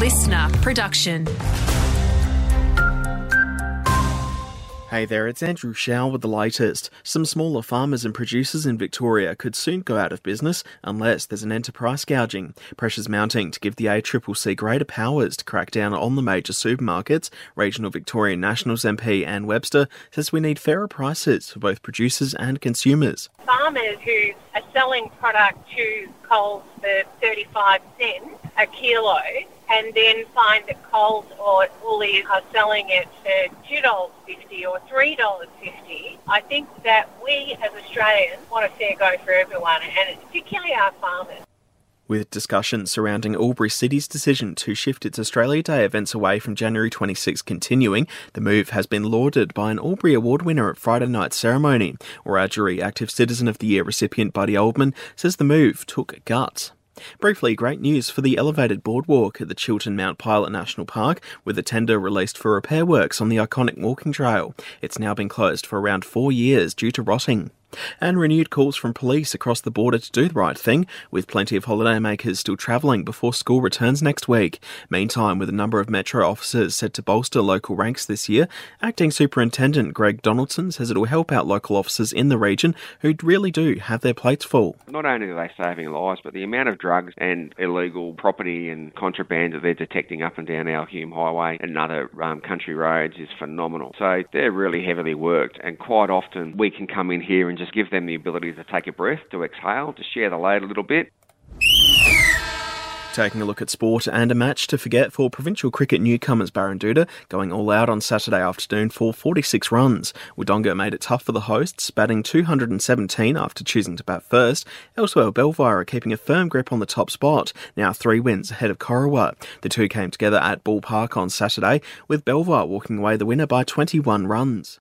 listener production. Hey there, it's Andrew Shaw with the latest. Some smaller farmers and producers in Victoria could soon go out of business unless there's an enterprise gouging. Pressure's mounting to give the ACCC greater powers to crack down on the major supermarkets. Regional Victorian Nationals MP Anne Webster says we need fairer prices for both producers and consumers. Farmers who are selling product to Coles for 35 cents a kilo and then find that Coles or Woolies are selling it for $2.50 or $3.50. I think that we as Australians want a fair go for everyone and particularly our farmers. With discussions surrounding Albury City's decision to shift its Australia Day events away from January 26 continuing, the move has been lauded by an Albury Award winner at Friday night's ceremony. Wiradjuri Active Citizen of the Year recipient Buddy Oldman says the move took guts. Briefly, great news for the elevated boardwalk at the Chiltern Mount Pilot National Park, with a tender released for repair works on the iconic walking trail. It's now been closed for around four years due to rotting and renewed calls from police across the border to do the right thing, with plenty of holidaymakers still travelling before school returns next week. Meantime, with a number of Metro officers set to bolster local ranks this year, Acting Superintendent Greg Donaldson says it will help out local officers in the region who really do have their plates full. Not only are they saving lives, but the amount of drugs and illegal property and contraband that they're detecting up and down our Hume Highway and other um, country roads is phenomenal. So they're really heavily worked, and quite often we can come in here and just give them the ability to take a breath, to exhale, to share the load a little bit. Taking a look at sport and a match to forget for provincial cricket newcomers Baranduda going all out on Saturday afternoon for 46 runs. Wodonga made it tough for the hosts, batting 217 after choosing to bat first. Elsewhere, Belvoir are keeping a firm grip on the top spot, now three wins ahead of Corowa. The two came together at Ball Park on Saturday, with Belvoir walking away the winner by 21 runs.